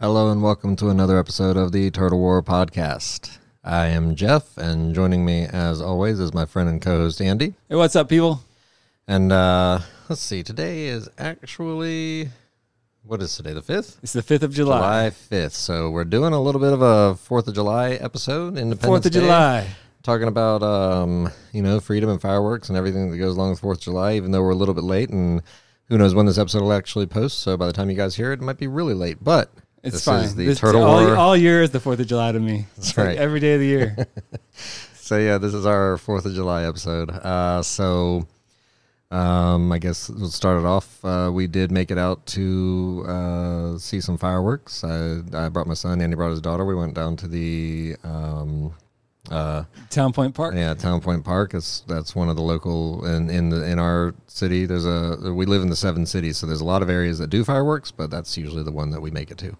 Hello and welcome to another episode of the Turtle War podcast. I am Jeff, and joining me, as always, is my friend and co-host Andy. Hey, what's up, people? And uh, let's see, today is actually what is today? The fifth, It's the 5th of July. July fifth. So we're doing a little bit of a Fourth of July episode, Independence 4th of Day, July. talking about um, you know freedom and fireworks and everything that goes along with Fourth of July. Even though we're a little bit late, and who knows when this episode will actually post. So by the time you guys hear it, it might be really late. But It's this fine. is the This- Turtle all, War. all year is the 4th of July to me. That's It's like right. every day of the year. So yeah, this is our Fourth of July episode. Uh, so um, I guess we'll start it off. Uh, we did make it out to uh, see some fireworks. I, I brought my son. Andy brought his daughter. We went down to the um, uh, Town Point Park. yeah Town Point Park. It's that's one of the local in in the in our city. There's a we live in the seven cities, so there's a lot of areas that do fireworks, but that's usually the one that we make it to.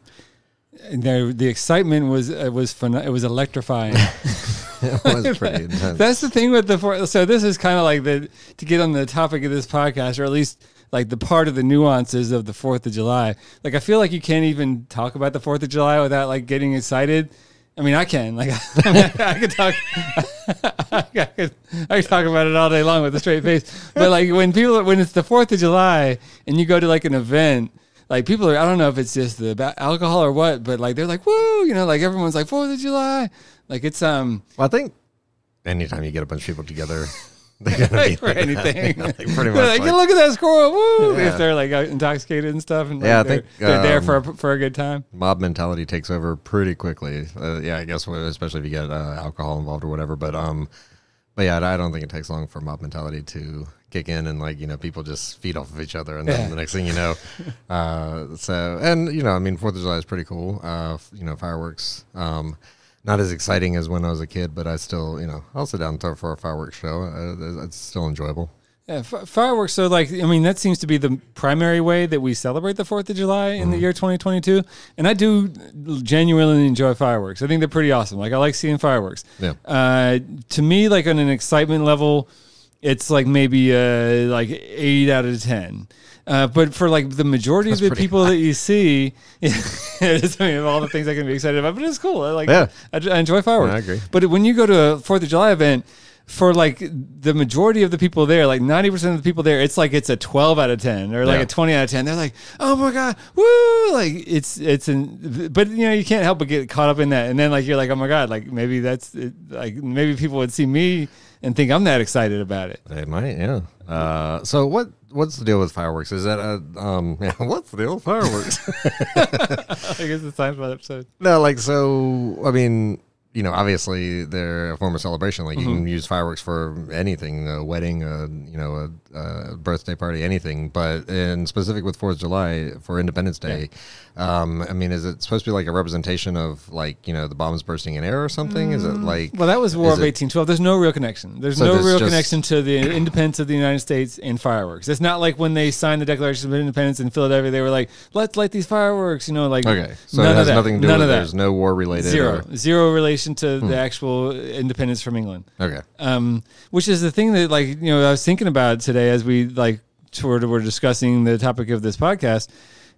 There, the excitement was uh, was fun. It was electrifying. it was pretty intense. That's the thing with the. So this is kind of like the to get on the topic of this podcast, or at least like the part of the nuances of the Fourth of July. Like I feel like you can't even talk about the Fourth of July without like getting excited. I mean, I can. Like I I could talk. I could, I could talk about it all day long with a straight face. But like when people when it's the Fourth of July and you go to like an event. Like people are, I don't know if it's just the alcohol or what, but like they're like, woo, you know, like everyone's like Fourth of July, like it's um, Well, I think anytime you get a bunch of people together, they're gonna be for anything. Like, pretty They're much. like, like- look at that squirrel, woo! Yeah. If they're like intoxicated and stuff, and like, Yeah, I they're, think, they're there um, for a, for a good time. mob mentality takes over pretty quickly. Uh, yeah, I guess especially if you get uh, alcohol involved or whatever. But um, but yeah, I don't think it takes long for mob mentality to kick in and like you know people just feed off of each other, and then Yeah. the next thing you know, uh, so and you know I mean Fourth of July is pretty cool. Uh, you know fireworks. Um, not as exciting as when I was a kid, but I still, you know, I'll sit down and throw for a fireworks show. Uh, it's still enjoyable. Yeah, f- fireworks. So, like, I mean, that seems to be the primary way that we celebrate the Fourth of July in Mm-hmm. the year 2022. And I do genuinely enjoy fireworks. I think they're pretty awesome. Like, I like seeing fireworks. Yeah. Uh, to me, like on an excitement level, it's like maybe uh, like eight out of ten. Uh, but for like the majority That's of the people that you see, is, I mean, all the things I can be excited about, but it's cool. I like, Yeah. I, I enjoy fireworks. I agree. But when you go to a Fourth of July event, for like the majority of the people there, like ninety percent of the people there, it's like it's a twelve out of ten or like Yeah. a twenty out of ten. They're like, oh my god, woo! Like it's it's an, but you know you can't help but get caught up in that, and then like you're like, oh my god, like maybe that's it, like maybe people would see me and think I'm that excited about it. They might, yeah. Uh, so what? What's the deal with fireworks? Is that a um? Yeah, what's the deal with fireworks? I guess it's time for that episode. no, like so. I mean, you know, obviously they're a form of celebration. Like you can use fireworks for anything, a wedding, a you know, a birthday party, anything. But in specific with Fourth of July for Independence Day, um, I mean, is it supposed to be like a representation of like you know the bombs bursting in air or something? Is it like Well, that was War of 1812. There's no real connection. There's So no there's real connection to the independence of the United States and fireworks. It's not like when they signed the Declaration of Independence in Philadelphia, they were like, let's light these fireworks, you know, like. okay? So none it of has that. nothing to do None with. of. There's no war related. Zero. or- Hmm. Zero relation to the actual independence from England. okay. Um, which is the thing that, like, you know, I was thinking about today as we, like, sort of were discussing the topic of this podcast.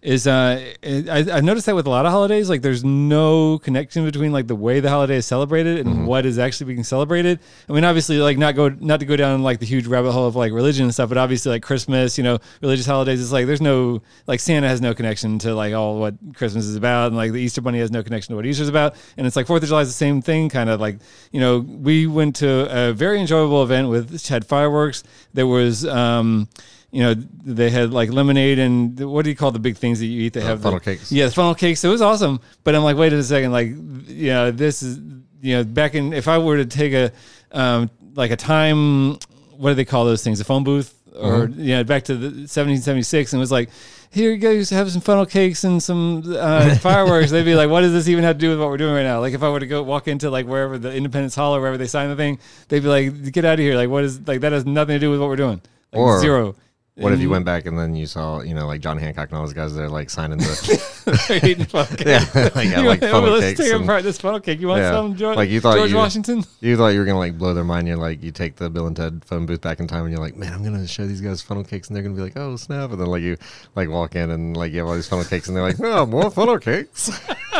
Is uh, I, I noticed that with a lot of holidays, like there's no connection between like the way the holiday is celebrated and what is actually being celebrated. I mean, obviously, like not go not to go down like the huge rabbit hole of like religion and stuff, but obviously like Christmas, you know, religious holidays. It's like there's no like Santa has no connection to like all what Christmas is about, and like the Easter Bunny has no connection to what Easter's about, and it's like Fourth of July is the same thing, kind of like you know we went to a very enjoyable event with had fireworks. There was um you know, they had like lemonade and what do you call the big things that you eat? They Uh, have funnel the, cakes. Yeah, the funnel cakes. It was awesome. But I'm like, wait a second, like, you know, this is, you know, back in, if I were to take a, um, like a time, what do they call those things? A phone booth or, Mm-hmm. you know, back to the 1776 and it was like, here you go, you have some funnel cakes and some uh, fireworks. They'd be like, what does this even have to do with what we're doing right now? Like, if I were to go walk into like wherever the Independence Hall or wherever they sign the thing, they'd be like, get out of here. Like, what is, like, that has nothing to do with what we're doing. Like, Or- zero. What if you went back and then you saw, you know, like John Hancock and all those guys there, like signing the, They're eating funnel cake. yeah, like, yeah, You like funnel let's cakes. take and- apart this funnel cake. You want Yeah. some, George? Like, you thought George you- Washington? You thought you were gonna like blow their mind. You're like, you take the Bill and Ted phone booth back in time, and you're like, man, I'm gonna show these guys funnel cakes, and they're gonna be like, oh snap! And then like you like walk in and like you have all these funnel cakes, and they're like, oh, more funnel cakes.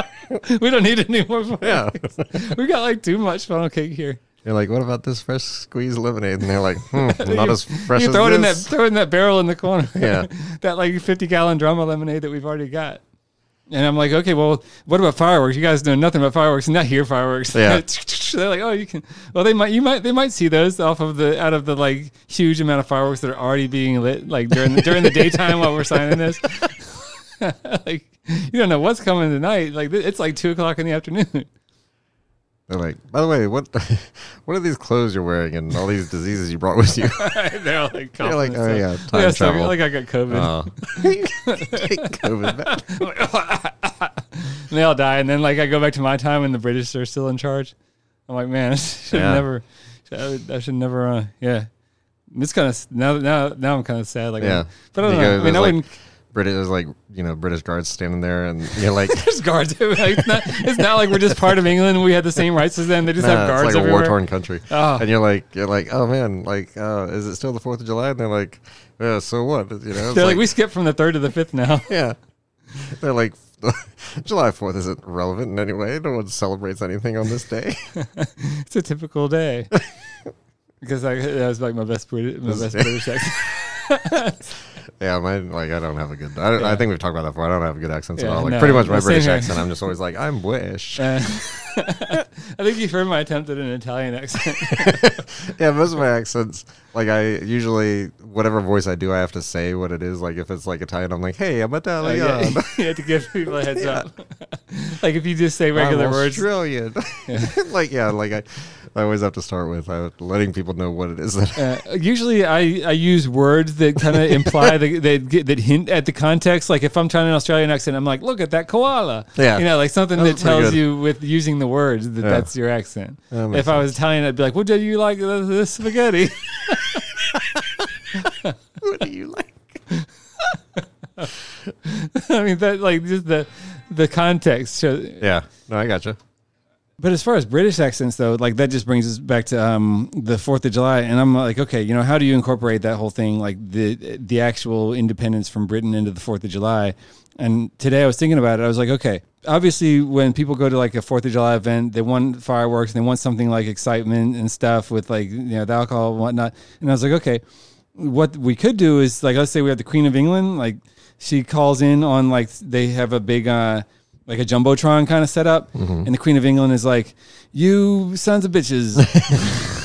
we don't need any more funnel yeah. cakes. We got like too much funnel cake here. You're like, what about this fresh squeezed lemonade? And they're like, hmm, not as fresh you as throw it in that throw it in that barrel in the corner. Yeah. that like 50 gallon drum of lemonade that we've already got. And I'm like, okay, well, what about fireworks? You guys know nothing about fireworks, not here fireworks. Yeah. They're like, oh, you can. Well, they might, you might, they might see those off of the out of the like huge amount of fireworks that are already being lit, like during the, during the daytime while we're signing this. like, you don't know what's coming tonight. Like, it's like two o'clock in the afternoon. They're like, by the way, what what are these clothes you're wearing and all these diseases you brought with you? They're like, You're like, oh yeah, time still- travel. like I got COVID. Take COVID and they all die. And then like I go back to my time and the British are still in charge. I'm like, man, I should Yeah. never, I should never, uh, yeah. It's kind of now, now, now I'm kind of sad. Like, Yeah. but I don't You know. I mean, I like- wouldn't. British, there's like you know British guards standing there, and you're like, There's guards. like, it's, not, it's not like we're just part of England. We had the same rights as them. They just nah, have guards it's like a everywhere. war torn country. Oh. And you're like, you're like, oh man, like, uh, is it still the Fourth of July? And they're like, yeah, so what? You know, They're like, we skipped from the third to the fifth now. yeah. They're like, July Fourth isn't relevant in any way. No one celebrates anything on this day. it's a typical day. because I, that was like my best British, my best British accent. Yeah, mine like I don't have a good. I, Yeah. I think we've talked about that before. I don't have a good accent at all. Like no, pretty much my British here. accent. I'm just always like, I'm Wish. Uh, I think you've heard my attempt at an Italian accent. yeah, most of my accents, like I usually whatever voice I do, I have to say what it is. Like if it's like Italian, I'm like, hey, I'm Oh, Italian. yeah. you have to give people a heads Yeah. up. like if you just say regular I'm words, Australian. like yeah, like I, I always have to start with uh, letting people know what it is that. Uh, usually, I, I use words that kind of imply the, that that hint at the context. Like if I'm trying an Australian accent, I'm like, "Look at that koala." Yeah. you know, like something That that tells good. you with using the words that Yeah. that's your accent. That If I was Italian, I'd be like, "What do you like this spaghetti?" what do you like? I mean, that like just the the context. shows- Yeah, no, I gotcha. But as far as British accents, though, like that just brings us back to um, the Fourth of July, and I'm like, okay, you know, how do you incorporate that whole thing, like the the actual independence from Britain into the Fourth of July? And today I was thinking about it. I was like, okay, obviously, when people go to like a Fourth of July event, they want fireworks, they want something like excitement and stuff with like you know the alcohol and whatnot. And I was like, okay, what we could do is like, let's say we have the Queen of England, like she calls in on like they have a big. uh like a jumbotron kind of setup, Mm-hmm. and the Queen of England is like, "You sons of bitches,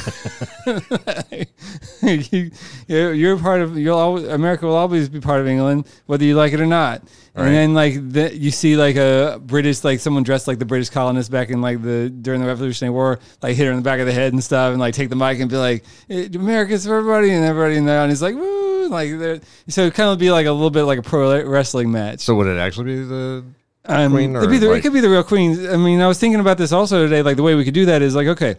you, you're, part of. You'll always, America will always be part of England, whether you like it or not." Right. And then like the, you see like a British like someone dressed like the British colonists back in like the during the Revolutionary War, like hit her in the back of the head and stuff, and like take the mic and be like, "Eh, "America's for everybody," and everybody in there, and he's like, "Woo!" Like so, it kind of be like a little bit like a pro wrestling match. So would it actually be the? Um, Queen or, the, it could be the real queen. I mean, I was thinking about this also today. Like the way we could do that is like, okay,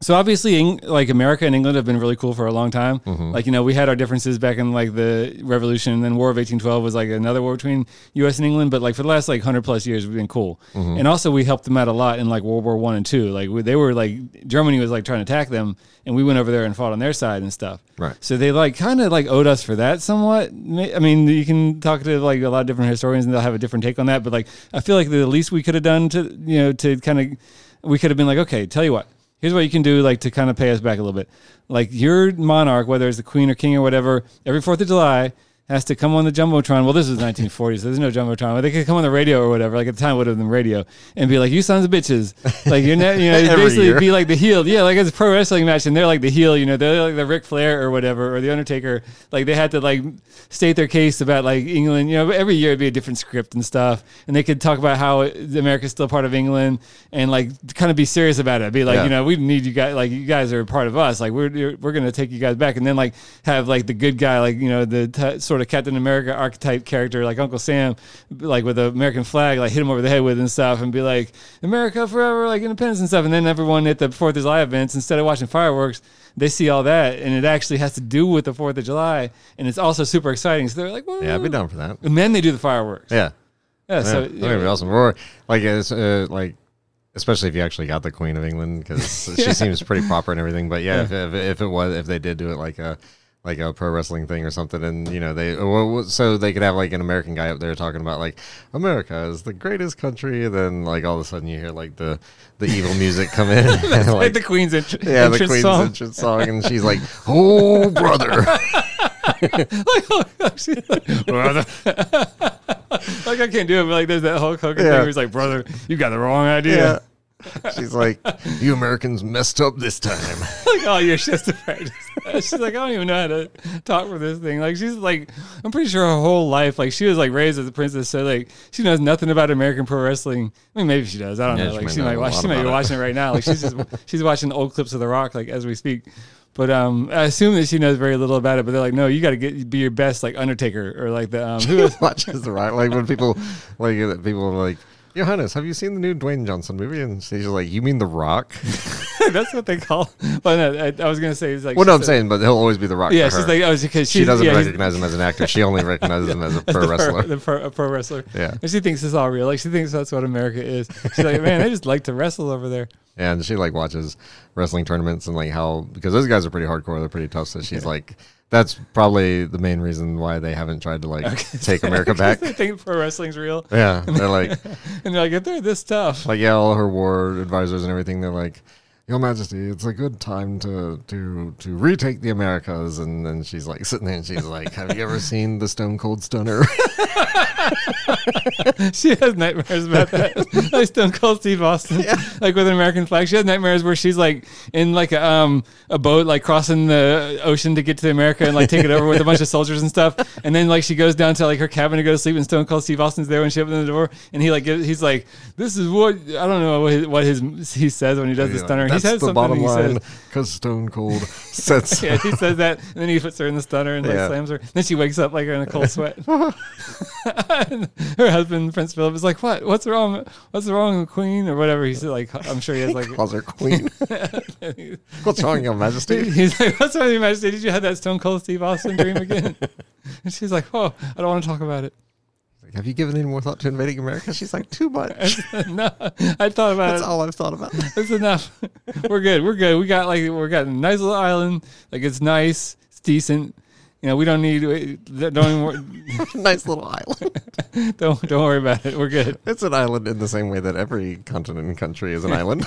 so obviously, Eng- like America and England have been really cool for a long time. Mm-hmm. Like you know, we had our differences back in like the Revolution, and then War of eighteen twelve was like another war between U.S. and England. But like for the last like hundred plus years, we've been cool. Mm-hmm. And also, we helped them out a lot in like World War One and Two. Like we, they were like Germany was like trying to attack them, and we went over there and fought on their side and stuff. Right. So they like kind of like owed us for that somewhat. I mean, you can talk to like a lot of different historians and they'll have a different take on that. But like, I feel like the least we could have done to you know to kind of we could have been like, okay, tell you what, here's what you can do like to kind of pay us back a little bit. Like your monarch, whether it's the queen or king or whatever, every Fourth of July has to come on the jumbotron. Well, this was 1940s, so there's no jumbotron, but they could come on the radio or whatever. Like at the time, it would have been radio, and be like, "You sons of bitches!" Like you're, ne- you know, basically year. be like the heel. Yeah, like it's a pro wrestling match, and they're like the heel. You know, they're like the Ric Flair or whatever, or the Undertaker. Like they had to like state their case about like England. You know, every year it'd be a different script and stuff, and they could talk about how America's still part of England, and like kind of be serious about it. Be like, Yeah. you know, we need you guys. Like you guys are part of us. Like we're we're gonna take you guys back, and then like have like the good guy, like you know, the t- sort of Captain America archetype character like Uncle Sam, like with the American flag, like hit him over the head with and stuff, and be like America forever, like independence and stuff. And then everyone at the Fourth of July events, instead of watching fireworks, they see all that, and it actually has to do with the Fourth of July, and it's also super exciting. So they're like, Whoa. Yeah, I'd be down for that. And then they do the fireworks. Yeah. Yeah, so yeah, that'd be awesome. Or like it's uh, like especially if you actually got the Queen of England because Yeah. she seems pretty proper and everything. But yeah, Yeah. If, if if it was if they did do it like a like a pro wrestling thing or something, and you know they uh, so they could have like an American guy up there talking about like America is the greatest country, and then like all of a sudden you hear like the the evil music come in, and, like like the Queen's entr- yeah, the Queen's song. entrance song, and she's like, "Oh, brother." like, brother. like I can't do it, but like there's that Hulk Hogan Yeah. thing where he's like, brother, you got the wrong idea. Yeah. She's like, "You Americans messed up this time." like, oh, you're just a practice. she's like, I don't even know how to talk for this thing. Like, she's like, I'm pretty sure her whole life, like, she was like raised as a princess, so like, she knows nothing about American pro wrestling. I mean, maybe she does. I don't Yeah, know. she Like, she might watch. She might be about it. watching it right now. Like, she's just she's watching old clips of The Rock, like as we speak. But um, I assume that she knows very little about it. But they're like, no, you got to get be your best, like Undertaker or like the um, who is watches the right like when people like people are like highness have you seen the new dwayne johnson movie and she's like you mean the rock that's what they call. Well, no, I, I was gonna say it's like well no i'm said- saying but he'll always be the rock Yeah, she's like, oh, because she doesn't yeah, recognize him as an actor she only recognizes him as a pro wrestler the pro, a pro wrestler. Yeah. and she thinks it's all real. Like she thinks that's what America is. She's like, man, they just like to wrestle over there. and she like watches wrestling tournaments and like how because those guys are pretty hardcore they're pretty tough so she's like that's probably the main reason why they haven't tried to like take america back they think pro wrestling's real, yeah they're like and they're like, if they're this tough, like yeah, all her war advisors and everything. They're like, Your Majesty, it's a good time to to to retake the Americas. And then she's like sitting there and she's like, Have you ever seen the Stone Cold Stunner? she has nightmares about that. like Stone Cold Steve Austin, like with an American flag. She has nightmares where she's like in like a, um a boat, like crossing the ocean to get to America and like take it over with a bunch of soldiers and stuff. And then like she goes down to like her cabin to go to sleep, and Stone Cold Steve Austin's there when she opens the door, and he like gives, he's like, "This is what I don't know what his, what his he says when he does the stunner. That's he says the something. bottom he line because Stone Cold sets. Yeah, he says that, and then he puts her in the stunner and like Yeah. slams her. Then she wakes up like in a cold sweat. And her husband, Prince Philip, is like, "What? What's wrong? What's wrong with the Queen or whatever?" He's like, "I'm sure he has like." calls her queen. What's wrong, Your Majesty? He's like, "What's wrong with you, Majesty? Did you have that Stone Cold Steve Austin dream again?" And she's like, "Oh, I don't want to talk about it." Have you given any more thought to invading America? She's like, Too much. no, I thought about That's it. all I've thought about. That's enough. We're good. We're good. We got like we got a nice little island. Like it's nice. It's decent. You know, we don't need. Don't even, wor- nice little island. don't don't worry about it. We're good. It's an island in the same way that every continent and country is an island.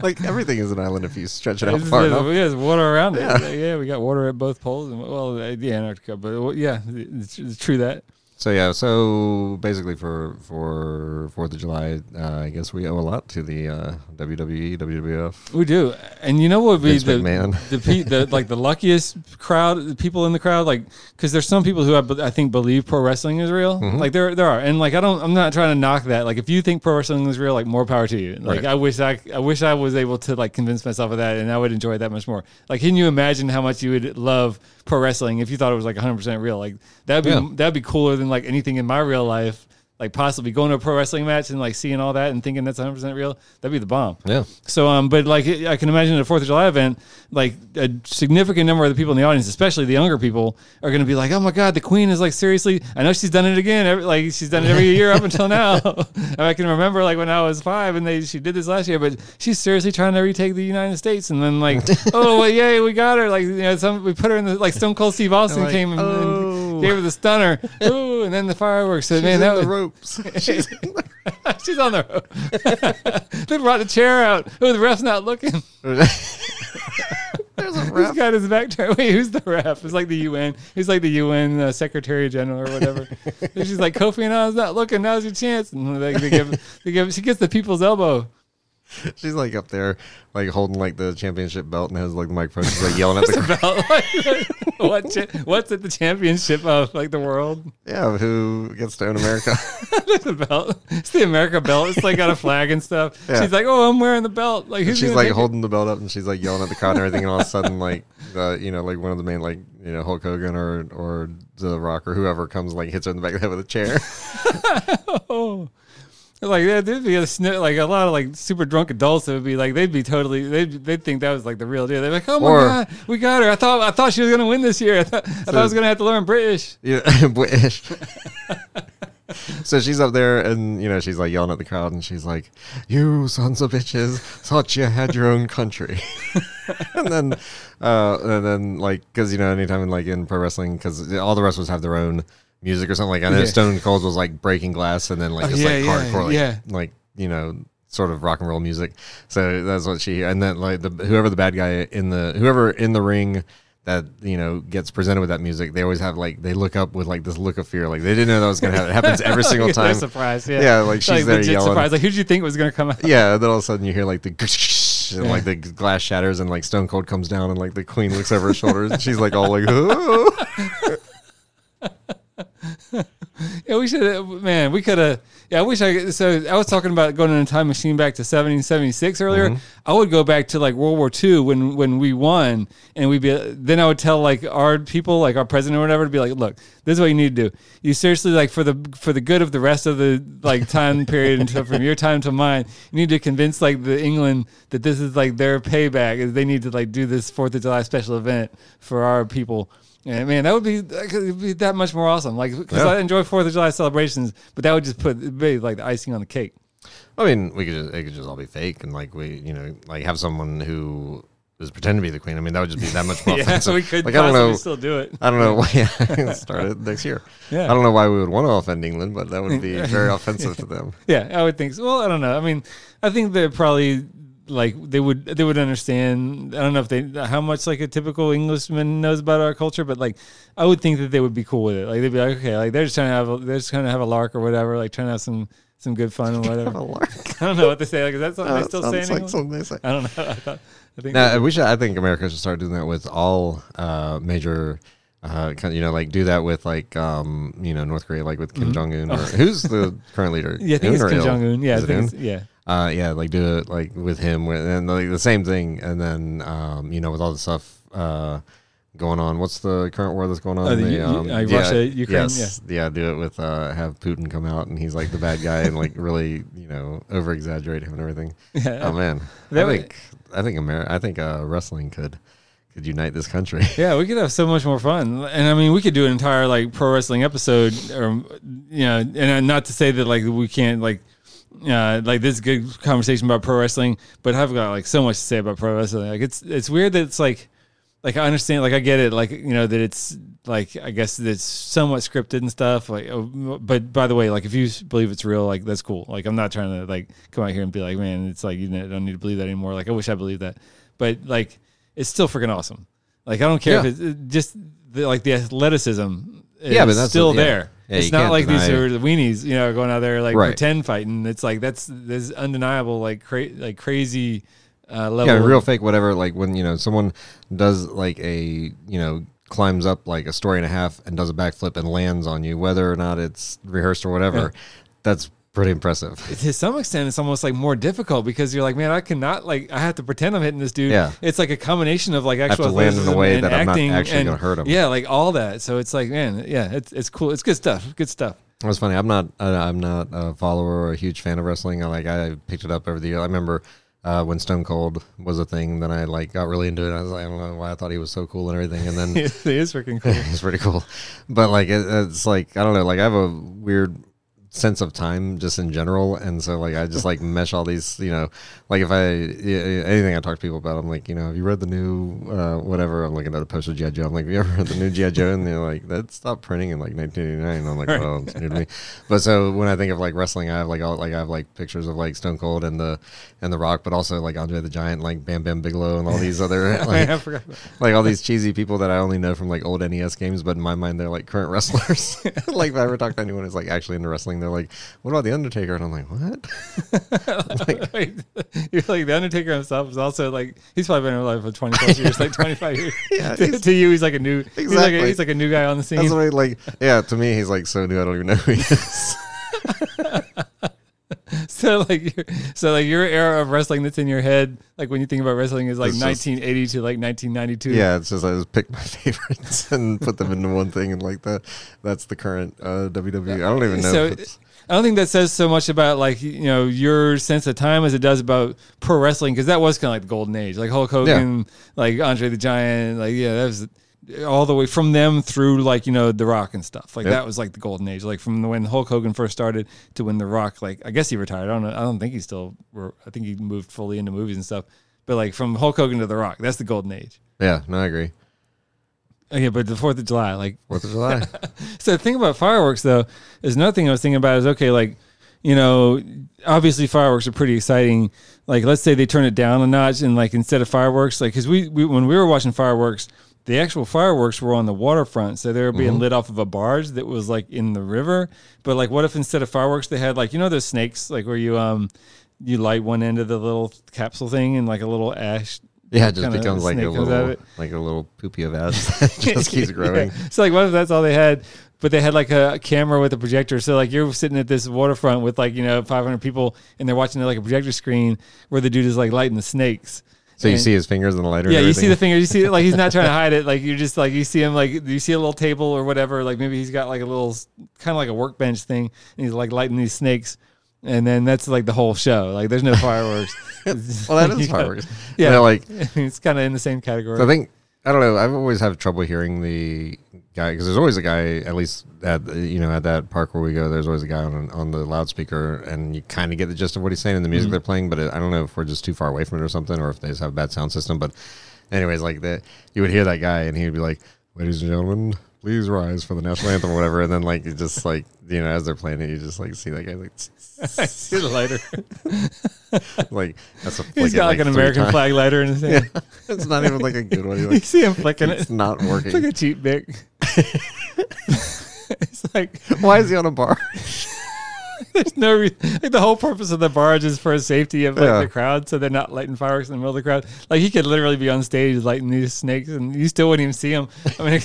like everything is an island if you stretch it out It's- far enough. There's water around Yeah. it. Yeah, we got water at both poles. And, well, uh, the Antarctica, but uh, yeah, it's, it's true that. So yeah, so basically for for Fourth of July, uh, I guess we owe a lot to the uh, WWE, WWF, We do, and you know what would be Vince the, McMahon. the pe- the like the luckiest crowd, the people in the crowd, like because there's some people who I, I think believe pro wrestling is real. Mm-hmm. Like there there are, and like I don't, I'm not trying to knock that. Like if you think pro wrestling is real, like more power to you. Like Right. I wish I I wish I was able to like convince myself of that, and I would enjoy it that much more. Like can you imagine how much you would love pro wrestling if you thought it was like 100 percent real? Like that'd be Yeah. that'd be cooler than like anything in my real life. Like possibly going to a pro wrestling match and like seeing all that and thinking that's 100 percent real. That'd be the bomb. Yeah, So, um, but like I can imagine at a Fourth of July event, like a significant number of the people in the audience, especially the younger people, are going to be like, "Oh my God, the Queen is like seriously." I know she's done it again. Every, like she's done it every year up until now. I can remember like when I was five, and they she did this last year, but she's seriously trying to retake the United States. And then like, oh well, yay, we got her. Like you know, some we put her in the like Stone Cold Steve Austin Like, came and, oh. and gave her the stunner. Ooh, and then the fireworks. So she's man, that the was, ropes. She's she's on the road. they brought the chair out. Oh, the ref's not looking. There's a He's ref. got his back turned. Wait, who's the ref? It's like the UN. He's like the UN uh, Secretary General or whatever. she's like, Kofi Annan's not looking. Now's your chance. And they, they give, they give. She gets the people's elbow. She's like up there, like holding like the championship belt and has like the microphone. She's like yelling at the crowd. Like, what cha- what's at the championship of like the world? Yeah, who gets to own America? the belt. It's the America belt. It's like got a flag and stuff. Yeah. She's like, oh, I'm wearing the belt. Like who's she's like take it? holding the belt up and she's like yelling at the crowd and everything. And all of a sudden, like, the you know, like one of the main, like, you know, Hulk Hogan or or The Rock or whoever comes, like, hits her in the back of the head with a chair. Oh. Like yeah, there'd be a sni- like a lot of like super drunk adults that would be like they'd be totally they'd, they'd think that was like the real deal. They're like, oh my Or- god, we got her. I thought I thought she was gonna win this year. I thought, I thought I was gonna have to learn British. Yeah, British. so she's up there and you know she's like yelling at the crowd and she's like, "You sons of bitches thought you had your own country," and then, uh, and then like because you know anytime in like in pro wrestling because all the wrestlers have their own music or something like I know Yeah. Stone Cold was like breaking glass and then like Oh, just yeah, like hardcore like, yeah. like you know sort of rock and roll music. So that's what she and then like the whoever the bad guy in the whoever in the ring that you know gets presented with that music, they always have like they look up with like this look of fear, like they didn't know that was gonna happen. It happens every single They're time. surprised. Yeah, Yeah, like she's there legit yelling. surprised. Like who did you think was gonna come out? Yeah, and then all of a sudden you hear like the and like the glass shatters and like Stone Cold comes down and like the Queen looks over her shoulders and she's like all like, oh. Yeah, we should. Man, we could have. Yeah, I wish I. could- So I was talking about going in a time machine back to 1776 earlier. Mm-hmm. I would go back to like World War II when when we won, and we'd be. Then I would tell like our people, like our president or whatever, to be like, look, this is what you need to do. You seriously like for the for the good of the rest of the like time period until from your time to mine, you need to convince like the England that this is like their payback. is They need to like do this Fourth of July special event for our people. And man, that would be that could be that much more awesome. Like because Yeah. I enjoy Fourth of July celebrations, but that would just put be like the icing on the cake. I mean, we could just it could just all be fake and like we you know like have someone who is pretend to be the queen. I mean, that would just be that much more yeah, offensive. we could like I don't know. still do it. I don't know why yeah, start it next year. Yeah. I don't know why we would want to offend England, but that would be very offensive to them. Yeah, I would think so. Well, I don't know. I mean, I think they're probably like they would they would understand. I don't know if they how much like a typical Englishman knows about our culture, but like I would think that they would be cool with it. Like they'd be like, okay, like they're just trying to have a, they're just trying to have a lark or whatever, like trying to have some some good fun or whatever. I don't know what they say. Like is that something Uh, they still say? sounds in like something they say. I don't know. I thought I think No, we should. I think America should start doing that with all uh, major. Uh, kind of, you know, like do that with like um, you know North Korea, like with Kim Jong Un. Or Who's the current leader? Mm-hmm. yeah, I think Un it's Kim Jong Un. Yeah, I Is it think Un? it's, yeah. Uh, yeah, like do it like with him, with, and like the same thing, and then um, you know with all the stuff uh, going on. What's the current war that's going on? Oh, the The, U- U- um, uh, Russia, Ukraine, Yes, yeah. do it with uh, have Putin come out and he's like the bad guy and like really you know over exaggerate him and everything. Yeah. Oh man, That I would- think I think America, I think uh, wrestling could could unite this country. Yeah, we could have so much more fun, and I mean, we could do an entire like pro wrestling episode, or you know, and uh, not to say that like we can't like, uh, like this is good conversation about pro wrestling, but I've got like so much to say about pro wrestling. Like it's it's weird that it's like, like I understand, like I get it, like you know that it's like I guess it's somewhat scripted and stuff. Like, oh, but by the way, like if you believe it's real, like that's cool. Like I'm not trying to like come out here and be like, man, it's like you know, don't need to believe that anymore. Like I wish I believed that, but like it's still freaking awesome. Like I don't care if it's just the, like the athleticism. Yeah, but that's still yeah. there. Yeah, it's not like these deny- are the weenies, you know, going out there like Right. pretend fighting. It's like that's this undeniable, like cra- like crazy uh, level. yeah, real fake, whatever. Like when you know someone does like a you know climbs up like a story and a half and does a backflip and lands on you, whether or not it's rehearsed or whatever. That's pretty impressive. to some extent it's almost like more difficult because you're like man i cannot like i have to pretend i'm hitting this dude Yeah. it's like a combination of like have actual to land in a way that I'm not actually and- gonna hurt him. yeah like all that so it's like man yeah it's, it's cool it's good stuff good stuff It was funny. I'm not. I'm not a follower or a huge fan of wrestling. I like. I picked it up over the year. I remember uh, when Stone Cold was a thing. Then I like got really into it. I was like, I don't know why I thought he was so cool and everything. And then it is freaking cool it's pretty cool. But like, it, it's like I don't know. Like I have a weird sense of time just in general, and so like I just like mesh all these. You know, like if I anything I talk to people about, I'm like, you know, have you read the new uh, whatever? I'm looking at a poster of GI Joe. I'm like, have you ever read the new GI Joe? And they're like, that stopped printing in like 1989. I'm like, oh, it's new to me. But so when I think of like wrestling, I have like all like I have like pictures of like Stone Cold and the and the Rock, but also like Andre the Giant, like Bam Bam Bigelow, and all these other like I forgot like all these cheesy people that I only know from like old NES games, but in my mind they're like current wrestlers. like if I ever talk to anyone who's like actually into wrestling, They're like, "What about the Undertaker?" And I'm like, "What?" Wait, You're like the Undertaker himself is also like he's probably been alive for twenty plus years, like twenty five years. Yeah, to, to you, he's like a new. He's like a, Exactly. he's like a new guy on the scene. That's like. Yeah, to me, he's like so new. I don't even know who he is. so like, your, so like your era of wrestling that's in your head, like when you think about wrestling, is like It's just- 1980 to like 1992. yeah, it's just I just pick my favorites and put them into one thing, and like that. That's the current uh, WWE. I don't even know. So I don't think that says so much about like you know your sense of time as it does about pro wrestling because that was kind of like the golden age, like Hulk Hogan, like Andre the Giant, like yeah, that was all the way from them through like you know The Rock and stuff. Like Yep. that was like the golden age, like from the when Hulk Hogan first started to when The Rock, like I guess he retired. I don't know. I don't think he still. were- I think he moved fully into movies and stuff. But like from Hulk Hogan to The Rock, that's the golden age. yeah, no, I agree. Okay, but the Fourth of July, like Fourth of July. so the thing about fireworks though is another thing I was thinking about is okay, like, you know, obviously fireworks are pretty exciting. Like let's say they turn it down a notch and like instead of fireworks, like because we, we when we were watching fireworks, the actual fireworks were on the waterfront, so they were being lit off of a barge that was like in the river. But like, what if instead of fireworks they had like you know those snakes like where you um you light one end of the little capsule thing and like a little ash. Yeah, it just becomes like a snake comes out of little, like a little poopy of ass that just keeps growing. Yeah. So like, what if that's all they had? But they had like a camera with a projector. So like, you're sitting at this waterfront with like you know 500 people, and they're watching it like a projector screen where the dude is like lighting the snakes. So you see his fingers in the lighter. Yeah, you see the fingers. You see, like he's not trying to hide it. Like you're just like you see him. Like you see a little table or whatever. Like maybe he's got like a little kind of like a workbench thing, and he's like lighting these snakes. And then that's like the whole show. Like there's no fireworks. Well, that is fireworks. Yeah, like it's kind of in the same category. So I think I don't know. I've always have trouble hearing the guy because there's always a guy at least at you know at that park where we go. There's always a guy on on the loudspeaker, and you kind of get the gist of what he's saying in the music mm-hmm. they're playing. But it, I don't know if we're just too far away from it or something, or if they just have a bad sound system. But anyways, like that, you would hear that guy, and he would be like, "Ladies and gentlemen." Please rise for the national anthem or whatever, and then like it just like you know as they're playing it, you just like see that guy like see the lighter. like that's a He's got like, an American flag lighter in his hand. It's not even like a good one. You see him flicking it. it's not working. It's like a cheap bic. it's like Why is he on a bar? there's no re- like the whole purpose of the barge is for safety of like Yeah. the crowd, so they're not lighting fireworks in the middle of the crowd. Like he could literally be on stage lighting these snakes, and you still wouldn't even see him. I mean,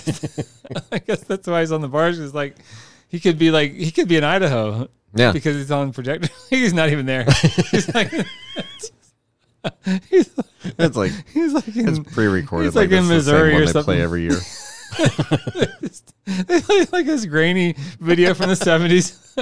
I guess that's why he's on the barge. Is like he could be like he could be in Idaho Yeah. because he's on projector. he's not even there. He's like. He's, It's like he's like in, it's pre-recorded. He's like in the same Missouri one or they something. play every year. Like this grainy video from the seventies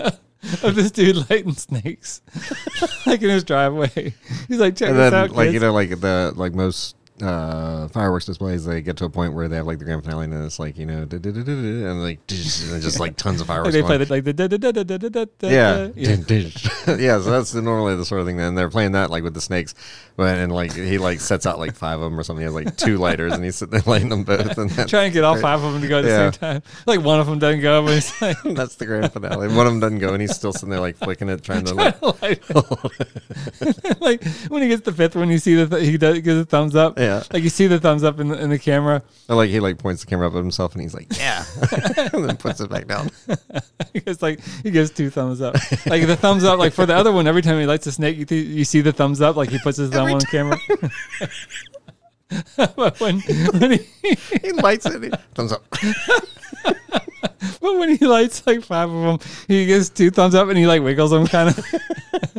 of this dude lighting snakes, like in his driveway. He's like, check and this then, out, like kids. you know, like the like most uh, fireworks displays, they get to a point where they have like the grand finale, and it's like you know, and like just like tons of fireworks. they play like the yeah, yeah. So that's normally the sort of thing. And they're playing that like with the snakes, but and like he like sets out like five of them or something. He has like two lighters, and he's sitting there lighting them both, and trying to get all five of them to go at the same time. Like one of them doesn't go, but he's like that's the grand finale. One of them doesn't go, and he's still sitting there like flicking it, trying to like like when he gets the fifth one, you see that he does gives a thumbs up. Yeah. Like you see the thumbs up in the, in the camera. Or like he like points the camera up at himself, and he's like, "Yeah," and then puts it back down. It's like he gives two thumbs up. Like the thumbs up, like for the other one, every time he lights a snake, you, th- you see the thumbs up. Like he puts his thumb on the camera. but when when he He lights it. he- Thumbs up. but when he lights like five of them, he gives two thumbs up and he like wiggles them kind of.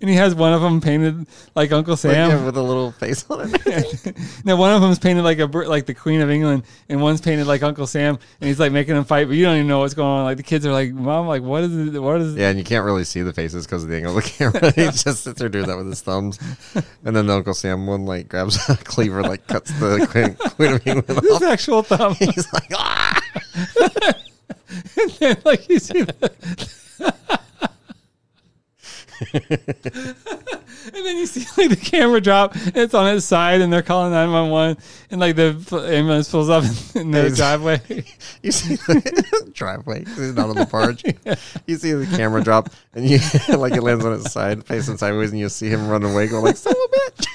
And he has one of them painted like Uncle Like, Sam. yeah, with a little face on it. now one of them's painted like a like the Queen of England, and one's painted like Uncle Sam, and he's like making them fight, but you don't even know what's going on. Like the kids are like, "Mom, like what is it? What is?" Yeah, and you can't really see the faces because of the angle of the camera. he just sits there doing that with his thumbs, and then the Uncle Sam one like grabs a cleaver, like cuts the Queen, Queen of England His actual thumb. He's like, ah! and then like you see the and then you see like the camera drop and it's on its side and they're calling 911 and like the ambulance pulls up in their driveway You see the driveway 'cause he's not on the barge. You see the camera drop, and you like it lands on its side, facing sideways, and you see him run away, going like, "Son of a bitch!"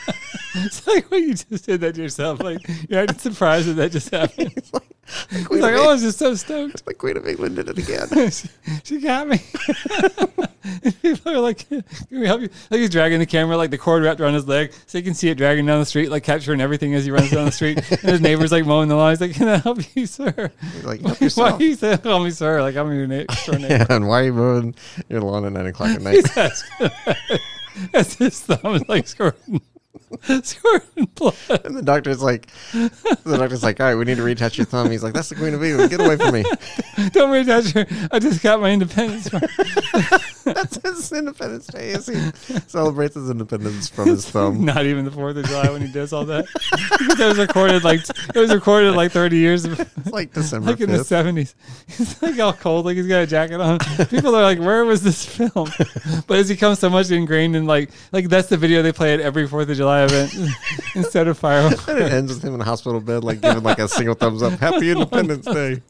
it's like what you just did that to yourself like you're surprised that that just happened He's like, He's like, oh, I was just so stoked. The Queen of England did it again. she, she got me. People are like, "Can we help you?" Like he's dragging the camera, like the cord wrapped around his leg, so you can see it dragging down the street, like capturing everything as he runs down the street. and his neighbor's like mowing the lawn. He's like, "Can I help you, sir?" He's like, help Why yourself. you say call me sir? Like I'm your next door neighbor. Yeah, and why are you mowing your lawn at nine o'clock at night? That's, that's his thumb is like squirting, squirting blood. And the doctor's like, the doctor's like, all right, we need to retouch your thumb. He's like, that's the Queen of England. Get away from me. Don't worry, Doctor. I just got my independence. His Independence Day. He celebrates his independence from his thumb. not even the Fourth of July when he does all that. It was recorded like it was recorded like 30 years. Of, It's like December like in the seventies. He's like all cold, like he's got a jacket on. People are like, "Where was this film?" But it's become so much ingrained in like, like that's the video they play at every Fourth of July event instead of fireworks. And it ends with him in a hospital bed, like giving like a single thumbs up. Happy Independence Day.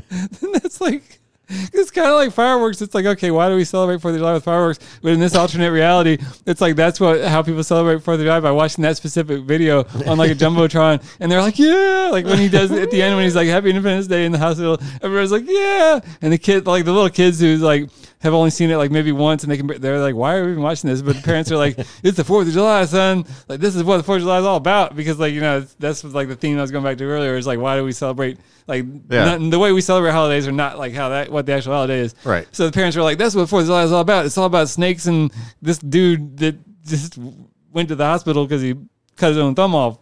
And that's like. It's kind of like fireworks. It's like, okay, why do we celebrate Fourth of July with fireworks? But in this alternate reality, it's like that's what how people celebrate Fourth of July by watching that specific video on like a jumbotron, and they're like, yeah, like when he does it at the end when he's like Happy Independence Day in the hospital, everyone's like, yeah, and the kid, like the little kids who's like have only seen it like maybe once, and they can they're like, why are we even watching this? But the parents are like, it's the Fourth of July, son. Like this is what the Fourth of July is all about because like you know that's like the theme I was going back to earlier is like why do we celebrate like Yeah. not- the way we celebrate holidays are not like how that what the actual holiday is. Right. So the parents were like, "That's what Fourth of July is all about. It's all about snakes and this dude that just went to the hospital because he cut his own thumb off.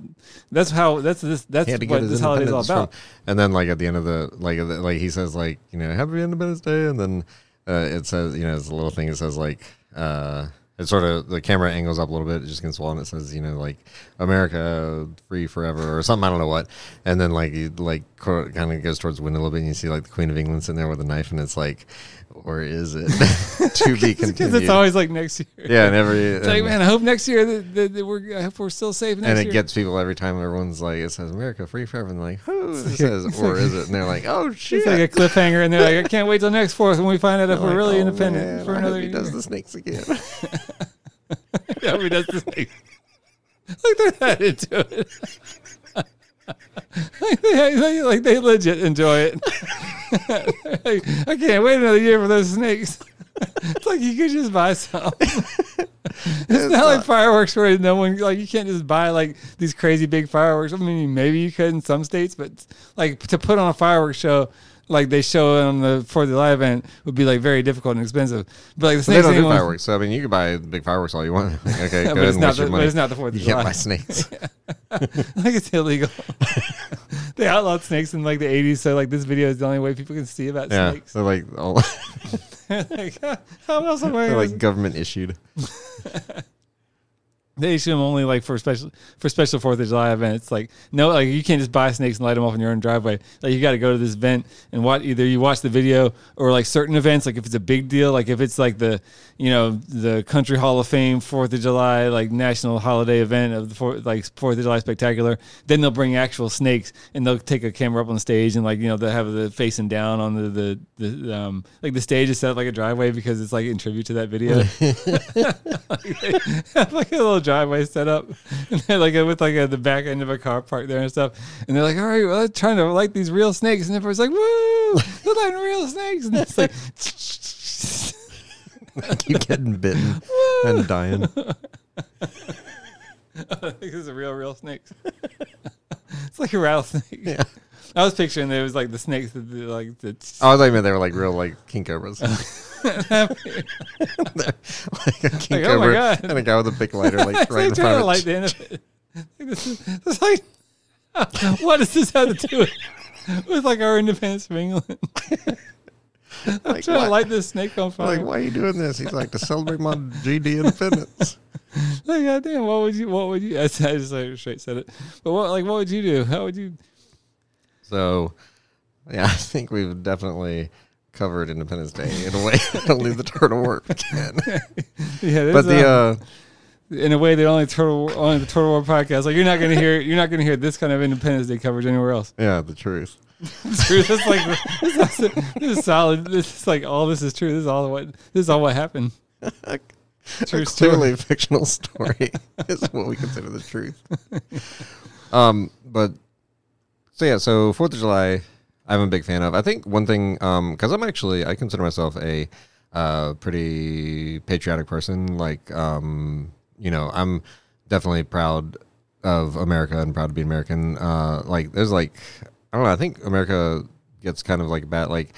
That's how. That's this. That's He had to what this holiday is all about. from. And then, like at the end of the like, like he says, like you know, Happy Independence Day, and then uh, it says, you know, it's a little thing. It says like, uh, it sort of the camera angles up a little bit. It just gets swollen. It says, you know, like America free forever or something. I don't know what. And then like he like kind of goes towards the window a little bit, and you see like the Queen of England sitting there with a knife, and it's like, or is it to be Because continued? it's always like next year. yeah, and every It's like, man, I hope next year that, that, that we're I hope we're still safe next and it year. gets people every time everyone's like it says America free forever and they're like who it says or is it and they're like oh shit it's like a cliffhanger, and they're like, I can't wait till next Fourth when we find out if They're we're like, really "Oh, independent man, for another he year. does the snakes again hope he does the snakes. like they're that into it. Like, they, like they legit enjoy it. Like, I can't wait another year for those snakes. it's like you could just buy some. it's not like fireworks where no one like you can't just buy like these crazy big fireworks. I mean, maybe you could in some states, but like to put on a fireworks show. Like they show on the Fourth of July event would be like very difficult and expensive, but like the snakes they don't do fireworks so I mean you can buy big fireworks all you want okay go but ahead and waste the, your but money it's not the Fourth of July. you can't July. buy snakes like it's illegal. they outlawed snakes in like the eighties, so like this video is the only way people can see about yeah snakes. so like all like, how else am I? they're like government issued they issue them only like for special for special Fourth of July events. Like no, like you can't just buy snakes and light them off in your own driveway. Like you got to go to this event and watch. Either you watch the video or like certain events. Like if it's a big deal, like if it's like the you know the Country Hall of Fame Fourth of July like national holiday event of the fourth like Fourth of July spectacular, then they'll bring actual snakes and they'll take a camera up on the stage and like you know they'll have the facing down on the the, the um like the stage is set up like a driveway because it's like in tribute to that video. like, they like a little driveway set up, and they're like with like a, the back end of a car parked there and stuff. And they're like, "All right, well, I'm trying to light these real snakes," and everyone's like, "Woo, they're lighting real snakes!" And it's like, keep getting bitten and dying I think this is a real, real snakes. it's like a rattlesnake. I was picturing there was like the snakes that the, like the I thought you meant they were like real like king cobras like a king Like, oh my cobra God. and a guy with a big lighter like It's right in the trying to front light the end of it. Like, this is, it's like, what does this have to do with, with like our independence from England? I'm Like, trying to light this snake on fire. like why are you doing this he's like to celebrate my GD independence Like, goddamn, what would you? What would you? I just like straight said it. But what, like, what would you do? How would you? So, yeah, I think we've definitely covered Independence Day in a way that only the turtle war can. Yeah, but the uh, uh, in a way that only turtle only the Turtle War podcast. Like, you're not gonna hear you're not gonna hear this kind of Independence Day coverage anywhere else. yeah, the truth. true. That's like this is, this is solid. This is like all this is true. This is all what this is all what happened. True clearly fictional story is what we consider the truth. Um, but So yeah, so Fourth of July, I'm a big fan of. I think one thing, because I'm actually, I consider myself a uh, pretty patriotic person. Like, um, you know, I'm definitely proud of America and proud to be American. Uh, like, there's like, I don't know. I think America gets kind of like bad, like,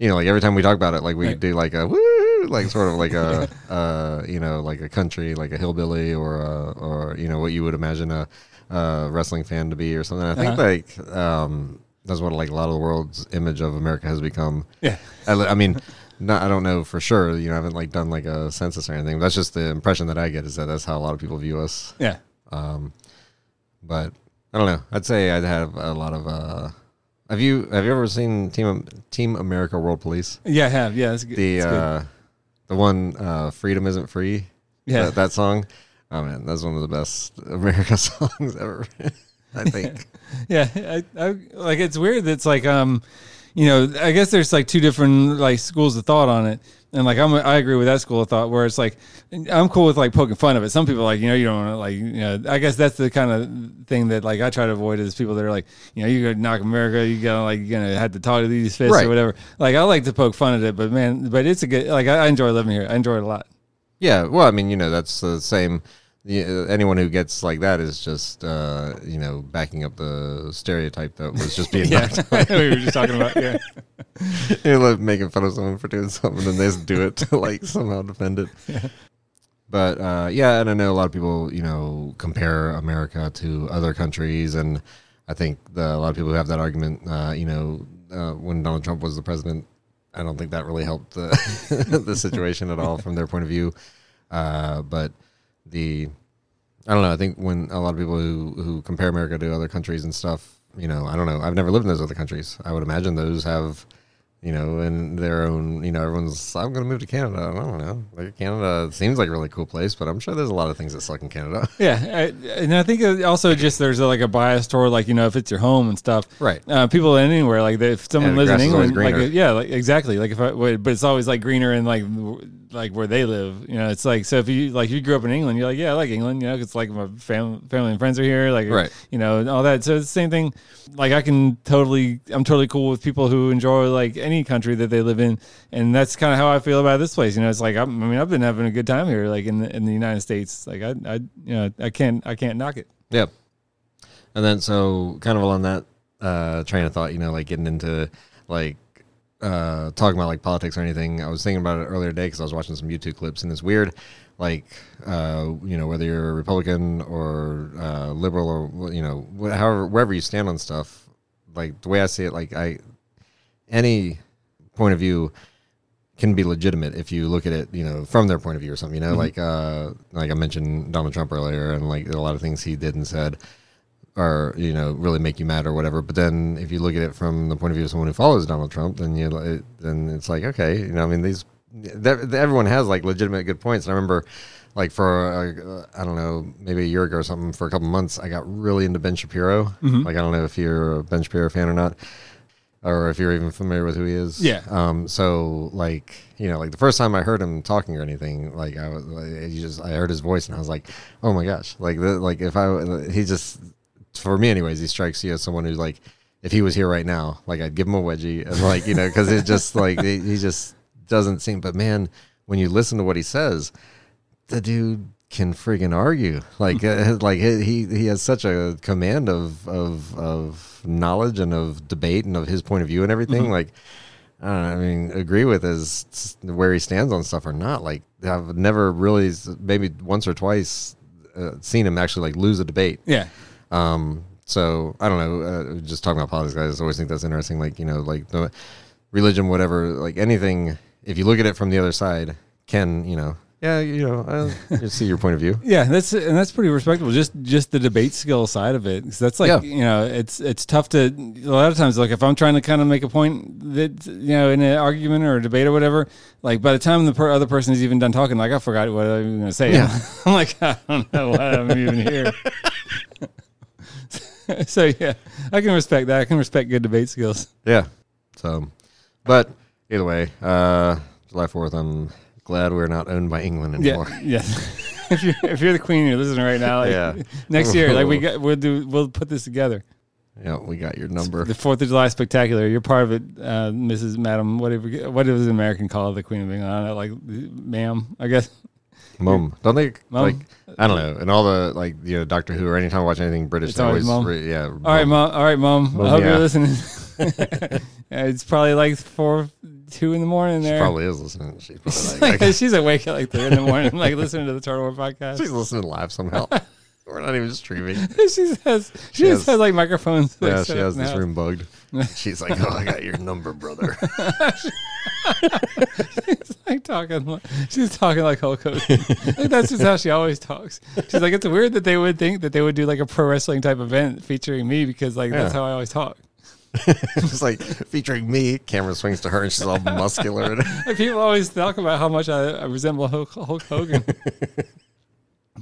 you know, like every time we talk about it, like we Right. do like a woo, like sort of like a, uh, you know, like a country, like a hillbilly or, a, or you know, what you would imagine a, a wrestling fan to be or something. I think Uh-huh. like um, that's what like a lot of the world's image of America has become. Yeah. I, I mean, not, I don't know for sure. You know, I haven't like done like a census or anything. That's just the impression that I get is that that's how a lot of people view us. Yeah. Um, but I don't know. I'd say I'd have a lot of. Uh, have you have you ever seen Team Team America World Police? Yeah, I have. Yeah, it's good. The good. uh, the one uh, "Freedom Isn't Free." yeah. that, that song. Oh man, that's one of the best America songs ever. I think. yeah, I, I, like it's weird. That it's like um, you know, I guess there's like two different like schools of thought on it, and like I'm I agree with that school of thought where it's like I'm cool with like poking fun of it. Some people like you know you don't want to like you know I guess that's the kind of thing that like I try to avoid is people that are like you know you're gonna knock America you gotta like you're gonna have to talk to these fists Right. or whatever. Like I like to poke fun at it, but man, but it's a good like I, I enjoy living here. I enjoy it a lot. Yeah, well, I mean, you know, that's the same. Yeah, anyone who gets like that is just, uh, you know, backing up the stereotype that was just being Yeah, we were just talking about yeah. you know, like making fun of someone for doing something and they just do it to like somehow defend it. But uh, yeah, and I know a lot of people, you know, compare America to other countries, and I think the, a lot of people who have that argument, uh, you know, uh, when Donald Trump was the president, I don't think that really helped the the situation at all from their point of view. Uh, but the I don't know. I think when a lot of people who who compare America to other countries and stuff, you know, I don't know. I've never lived in those other countries. I would imagine those have, you know, in their own, you know, everyone's. I'm going to move to Canada. I don't know. Like Canada seems like a really cool place, but I'm sure there's a lot of things that suck in Canada. Yeah, I, and I think also just there's a, like a bias toward like you know if it's your home and stuff. Right. Uh, people anywhere like if someone lives in grass is always England, like yeah, like exactly. Like if I, but it's always like greener and like like where they live. You know, it's like so if you like you grew up in England, you're like yeah, I like England. You know, 'cause it's like my family, family and friends are here. Like Right. You know, and all that. So it's the same thing. Like I can totally, I'm totally cool with people who enjoy like any country that they live in, and that's kind of how I feel about this place. You know, it's like I'm, I mean, I've been having a good time here, like in the, in the United States. Like I, I, you know, I can't, I can't knock it. Yep. And then so kind of along that uh, train of thought, you know, like getting into like uh, talking about like politics or anything. I was thinking about it earlier today because I was watching some YouTube clips, and it's weird, like uh, you know, whether you're a Republican or uh, liberal or you know, wh- however wherever you stand on stuff. Like the way I see it, like I any point of view can be legitimate if you look at it, you know, from their point of view or something. You know, like uh, like I mentioned Donald Trump earlier, and like a lot of things he did and said are you know really make you mad or whatever. But then if you look at it from the point of view of someone who follows Donald Trump, then you it, then it's like okay, you know, I mean these th- everyone has like legitimate good points. And I remember. Like for uh, I don't know maybe a year ago or something for a couple months I got really into Ben Shapiro like I don't know if you're a Ben Shapiro fan or not or if you're even familiar with who he is. Yeah. Um. So like you know like the first time I heard him talking or anything like I was like, he just I heard his voice and I was like oh my gosh like the, like if I he just for me anyways he strikes you as someone who's like if he was here right now like I'd give him a wedgie and like you know because it just like he he just doesn't seem but man when you listen to what he says the dude can friggin' argue. Like uh, like he he has such a command of of of knowledge and of debate and of his point of view and everything. Like I, don't know, I mean agree with his where he stands on stuff or not. Like I've never really maybe once or twice uh, seen him actually like lose a debate. Yeah. Um, so I don't know. Uh, just talking about politics, guys. I just always think that's interesting. Like you know, like the religion, whatever, like anything. If you look at it from the other side, can you know? Yeah, you know, I see your point of view. Yeah, that's and that's pretty respectable. Just just the debate skill side of it. 'Cause that's like Yeah. you know, it's it's tough to a lot of times. Like if I'm trying to kind of make a point that you know in an argument or a debate or whatever, like by the time the per- other person is even done talking, like I forgot what I was going to say. Yeah. I'm like I don't know why I'm even here. so yeah, I can respect that. I can respect good debate skills. Yeah. So, but either way, uh, July Fourth, I'm glad we're not owned by England anymore. Yeah, yeah. if you're if you're the queen, you're listening right now. Like, Yeah. Next year, like we got, we'll do, we'll put this together. Yeah, we got your number. The Fourth of July spectacular. You're part of it, uh, Mrs. Madam. Whatever. What does American call the Queen of England? I don't know, like, ma'am. I guess. Mum, don't they Mum. like? I don't know. And all the like, you know, Doctor Who or anytime I watch anything British, It's they always Mum. re- yeah. All right, mom. All right, mom. I hope yeah. you're listening. Yeah, it's probably like four, two in the morning She there. probably is listening. She's probably like, like, she's awake at like three in the morning, like listening to the Turtle War podcast. she's listening live somehow. We're not even streaming. she has, she, She just has- has like microphones. like, Yeah, she has this room bugged. She's like, "Oh, I got your number, brother." She's like talking. Like, she's talking like Hulk Hogan. like, that's just how she always talks. She's like, it's weird that they would think that they would do like a pro wrestling type event featuring me because like that's how I always talk. it's like featuring me. Camera swings to her, and she's all muscular. Like, people always talk about how much I, I resemble Hulk, Hulk Hogan.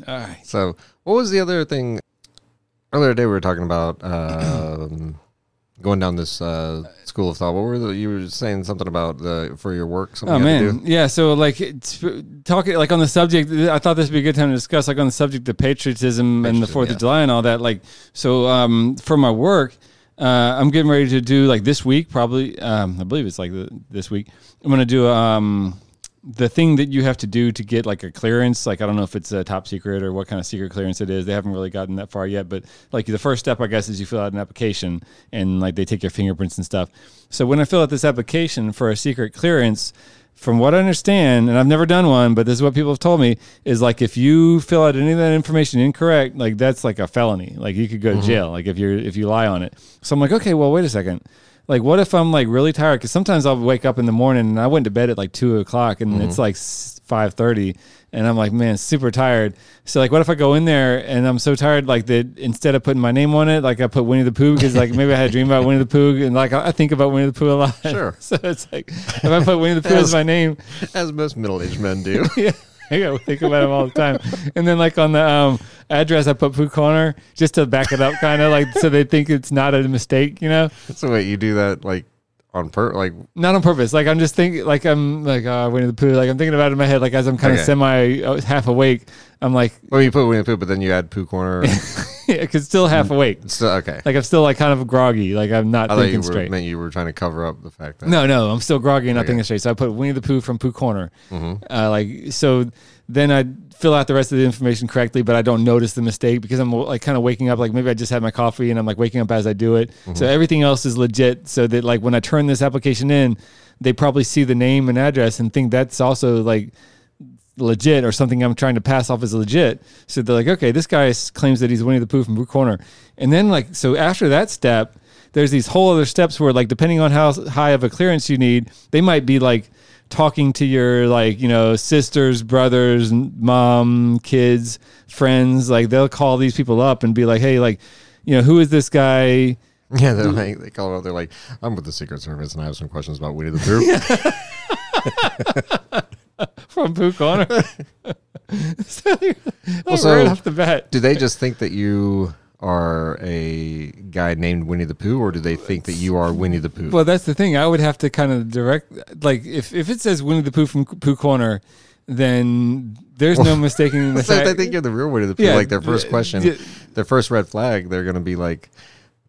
All right. So, what was the other thing? Earlier today, we were talking about um, going down this uh, school of thought. What were the, you were saying something about the for your work? Something Oh you to man, do? yeah. So like talking like on the subject, I thought this would be a good time to discuss like on the subject of patriotism and the Fourth yeah. of July and all that. Like so, um, for my work, uh, I'm getting ready to do like this week, probably. Um, I believe it's like the, this week. I'm gonna do um the thing that you have to do to get like a clearance. Like I don't know if it's a top secret or what kind of secret clearance it is. They haven't really gotten that far yet. But like the first step, I guess, is you fill out an application and like they take your fingerprints and stuff. So when I fill out this application for a secret clearance, from what I understand, and I've never done one, but this is what people have told me, is like if you fill out any of that information incorrect, like that's like a felony. Like you could go to mm-hmm. jail. Like if you're if you lie on it. So I'm like, okay, well, wait a second. Like, what if I'm like really tired? Because sometimes I'll wake up in the morning and I went to bed at like two o'clock and it's mm-hmm. like five thirty, and I'm like, man, super tired. So like, what if I go in there and I'm so tired, like that instead of putting my name on it, like I put Winnie the Pooh because like maybe I had a dream about Winnie the Pooh and like I think about Winnie the Pooh a lot. Sure. so it's like if I put Winnie the Pooh as As- my name, As most middle-aged men do. yeah. I think about him all the time. And then like on the um, address, I put Pooh Corner just to back it up, kind of like so they think it's not a mistake, you know. so wait, you do that like on per like Not on purpose. Like I'm just thinking, like I'm like uh, Winnie the Pooh. Like I'm thinking about it in my head. Like as I'm kind of Okay. semi uh, half awake, I'm like, well, you put Winnie the Pooh, but then you add Pooh Corner. yeah, cause still half awake. so okay, Like I'm still like kind of groggy. Like I'm not I thought you were straight. meant you were trying to cover up the fact that No, no, I'm still groggy and not Okay. thinking straight. So I put Winnie the Pooh from Pooh Corner. Mhm. Uh, like so, then I fill out the rest of the information correctly, but I don't notice the mistake because I'm like kind of waking up. Like maybe I just had my coffee and I'm like waking up as I do it. So everything else is legit. So that like when I turn this application in, they probably see the name and address and think that's also like legit or something I'm trying to pass off as legit. So they're like, okay, this guy claims that he's Winnie the Pooh from Pooh Corner. And then like, so after that step, there's these whole other steps where like, depending on how high of a clearance you need, they might be like talking to your like, you know, sisters, brothers, mom, kids, friends. Like they'll call these people up and be like, hey, like, you know, who is this guy? yeah, they're like they call it. up, They're like, I'm with the Secret Service and I have some questions about Winnie the Pooh. From Pooh Corner. so, Also- right off the bat. do they just think that you are a guy named Winnie the Pooh, or do they think that you are Winnie the Pooh? Well, that's the thing. I would have to kind of direct, like, if, if it says Winnie the Pooh from Pooh Corner, then there's no mistaking the so fact. they think you're the real Winnie the Pooh, Yeah, like their first question, d- their first red flag, they're gonna be like,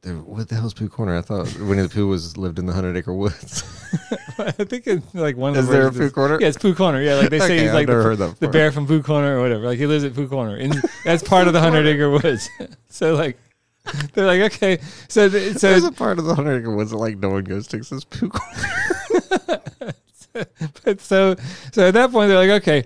"What the hell's Pooh Corner?" I thought Winnie the Pooh was lived in the Hundred Acre Woods. I think it's like one of the Is there a Pooh Corner? Yeah, it's Pooh Corner. Yeah, like they say Okay, he's I've like the, the bear from Pooh Corner or whatever. Like he lives at Pooh Corner, and that's part of the Hundred Acre Woods. so like, they're like, okay, so th- so There's a part of the Hundred Acre Woods that like no one goes to. 'cause It's Pooh Corner. but so so at that point they're like, okay,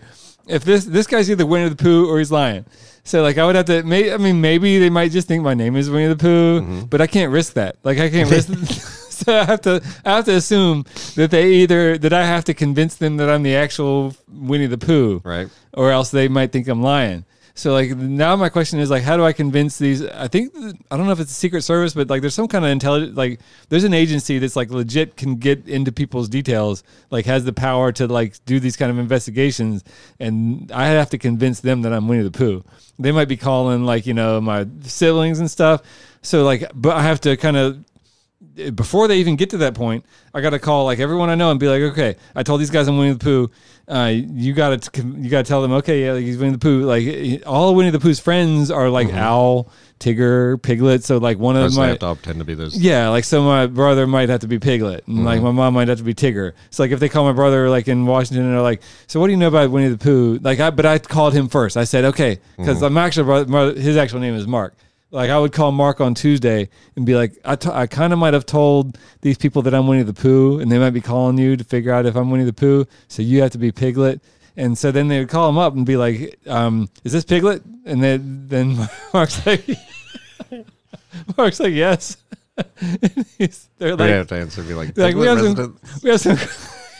if this this guy's either Winnie the Pooh or he's lying. So like I would have to. May, I mean, maybe they might just think my name is Winnie the Pooh, Mm-hmm. but I can't risk that. Like I can't risk. so I have to. I have to assume that they either that I have to convince them that I'm the actual Winnie the Pooh, Right. or else they might think I'm lying. So like now my question is like how do I convince these I think I don't know if it's a secret service but like there's some kind of intelligent like there's an agency that's like legit can get into people's details like has the power to like do these kind of investigations and I have to convince them that I'm Winnie the Pooh. They might be calling like you know my siblings and stuff. So like but I have to kind of before they even get to that point, I got to call like everyone I know and be like, okay, I told these guys I'm Winnie the Pooh. Uh, you got to you got to tell them, okay, yeah, like he's Winnie the Pooh. Like all Winnie the Pooh's friends are like mm-hmm. Owl, Tigger, Piglet. So like one of I my have to pretend to be those. yeah, like so my brother might have to be Piglet, and like mm-hmm. my mom might have to be Tigger. So like if they call my brother like in Washington and they're like, so what do you know about Winnie the Pooh? Like I, but I called him first. I said okay because mm-hmm. I'm actually brother, his actual name is Mark. Like I would call Mark on Tuesday and be like, I, t- I kind of might have told these people that I'm Winnie the Pooh, and they might be calling you to figure out if I'm Winnie the Pooh. So you have to be Piglet. And so then they would call him up and be like, um, "Is this Piglet?" And then then Mark's like, Mark's like, "Yes." They're They like, have to answer be like, like, we "Piglet have some- we have some.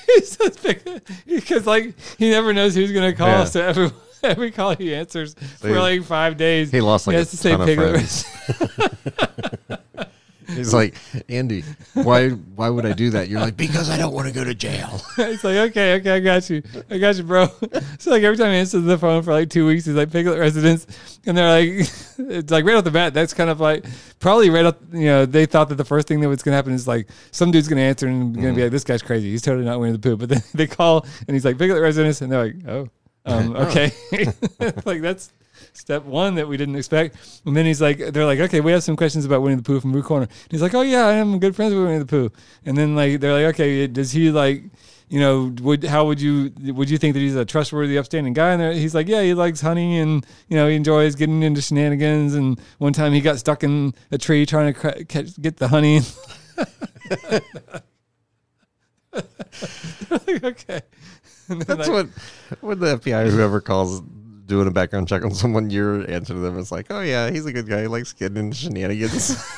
he says Piglet because like he never knows who's gonna call. Yeah. So every every call he answers for like five days. he lost, like, has a to say ton of Piglet. friends. He's like, Andy, why why would I do that? You're like, because I don't want to go to jail. It's like, okay, okay, I got you. I got you, bro. So like every time he answers the phone for like two weeks, he's like Piglet residence. And they're like it's like right off the bat, that's kind of like probably right up you know, they thought that the first thing that was gonna happen is like some dude's gonna answer and gonna be mm-hmm. like, This guy's crazy. He's totally not Winnie the Pooh. But then they call and he's like, Piglet residence, and they're like, Oh, um, okay. like that's step one that we didn't expect. And then he's like, they're like, okay, we have some questions about Winnie the Pooh from Pooh Corner. And he's like, oh yeah, I am good friends with Winnie the Pooh. And then like they're like, okay, does he like, you know, would how would you would you think that he's a trustworthy, upstanding guy? And he's like, yeah, he likes honey and you know he enjoys getting into shenanigans. And one time he got stuck in a tree trying to cra- catch, get the honey. like, okay. That's what when the FBI whoever calls doing a background check on someone, your answer to them is like, oh yeah, he's a good guy. He likes getting into shenanigans.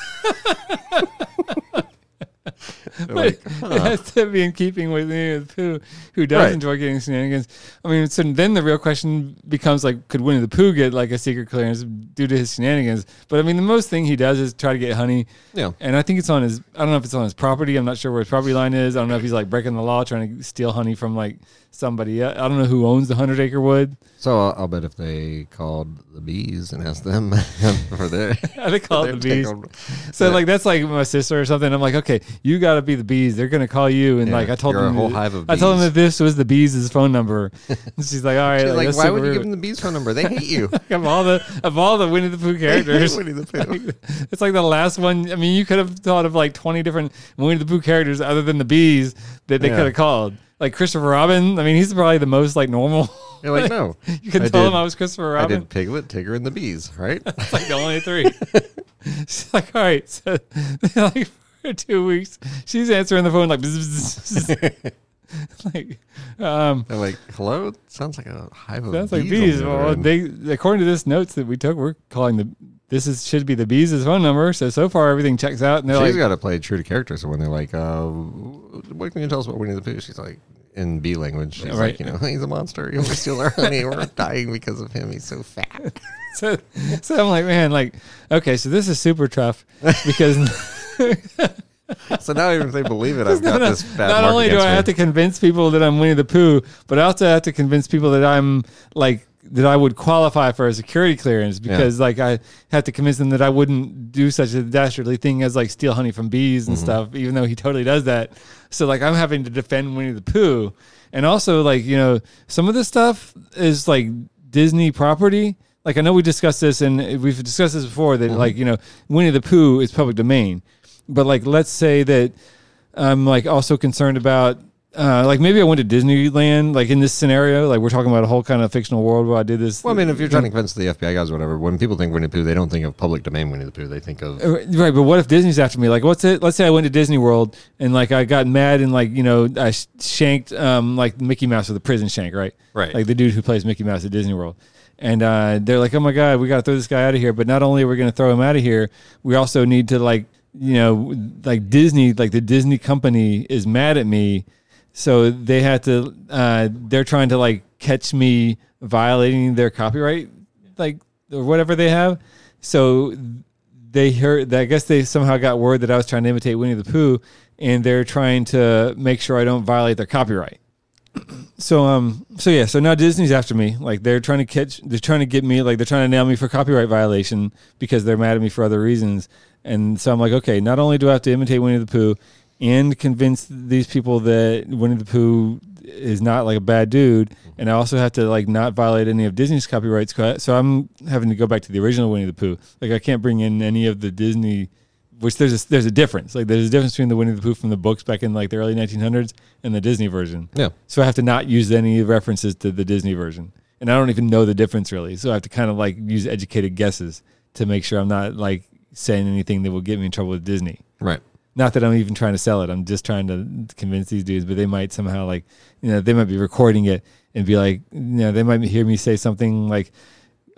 Like, it has to be in keeping with the Pooh, who does Right. enjoy getting shenanigans. I mean, so then the real question becomes like, could Winnie the Pooh get like a secret clearance due to his shenanigans? But I mean, the most thing he does is try to get honey, yeah. and I think it's on his. I don't know if it's on his property. I'm not sure where his property line is. I don't know if he's like breaking the law, trying to steal honey from like somebody. I don't know who owns the hundred acre wood. So I'll, I'll bet if they called the bees and asked them for their, they call their it the bees. on- So Yeah. like that's like my sister or something. I'm like, okay, you got to be the bees. They're gonna call you, and Yeah, like I told them, whole that- hive of I told them that this was the bees' phone number. and she's like, all right, like, that's why would you give them the bees phone number? They hate you. of all the of all the Winnie the Pooh characters. Winnie the Pooh. it's like the last one. I mean, you could have thought of like twenty different Winnie the Pooh characters other than the bees that they Yeah. could have called. Like Christopher Robin. I mean, he's probably the most like normal. You're like, no. you could I tell did- him I was Christopher Robin. I did Piglet, Tigger, and the bees, right? It's like the only three. she's like, all right. So like for two weeks, she's answering the phone like, bzz, bzz, bzz. like, um, They're like, hello? Sounds like a hive of sounds like bees. bees. on the other Well, they according to this notes that we took, we're calling the this is should be the bees' phone number. So so far everything checks out, and they're She's like, got to play true to character. So when they're like, uh, "What can you tell us about Winnie the Pooh?" She's like, in bee language, she's Right. like, "You know, he's a monster. He always steals our honey. We're dying because of him. He's so fat." so, so I'm like, man, like, okay, so this is super tough because So now, even if they believe it, I've got this bad. not only do I me. have to convince people that I'm Winnie the Pooh, but I also have to convince people that I'm like that I would qualify for a security clearance because like I have to convince them that I wouldn't do such a dastardly thing as like steal honey from bees Mm-hmm. and stuff, even though he totally does that. So like I'm having to defend Winnie the Pooh, and also like you know some of this stuff is like Disney property. Like I know we discussed this and we've discussed this before that like you know Winnie the Pooh is public domain, but like let's say that I'm like also concerned about uh, like maybe I went to Disneyland like in this scenario like we're talking about a whole kind of fictional world where I did this. Well, I mean, if you're trying to convince the FBI guys, or whatever, when people think Winnie the Pooh, they don't think of public domain Winnie the Pooh. They think of Uh, right but what if Disney's after me? Like what's it let's say I went to Disney World and like I got mad and like you know I shanked um like Mickey Mouse with a prison shank right? Right. like the dude who plays Mickey Mouse at Disney World. And uh, they're like oh my god we got to throw this guy out of here. But not only are we going to throw him out of here we also need to like you know like Disney like the Disney company is mad at me so they had to uh they're trying to like catch me violating their copyright like or whatever they have. So they heard i guess they somehow got word that i was trying to imitate winnie the pooh and they're trying to make sure i don't violate their copyright. So um so yeah so now disney's after me. Like they're trying to catch they're trying to get me like they're trying to nail me for copyright violation because they're mad at me for other reasons. And so I'm like, okay, not only do I have to imitate Winnie the Pooh and convince these people that Winnie the Pooh is not like a bad dude, mm-hmm. and I also have to like not violate any of Disney's copyrights. So I'm having to go back to the original Winnie the Pooh. Like I can't bring in any of the Disney, which there's a, there's a difference. Like there's a difference between the Winnie the Pooh from the books back in like the early 1900s and the Disney version. Yeah. So I have to not use any references to the Disney version, and I don't even know the difference really. So I have to kind of like use educated guesses to make sure I'm not like saying anything that will get me in trouble with Disney. Right. Not that I'm even trying to sell it. I'm just trying to convince these dudes, but they might somehow like, you know, they might be recording it and be like, you know, they might hear me say something like,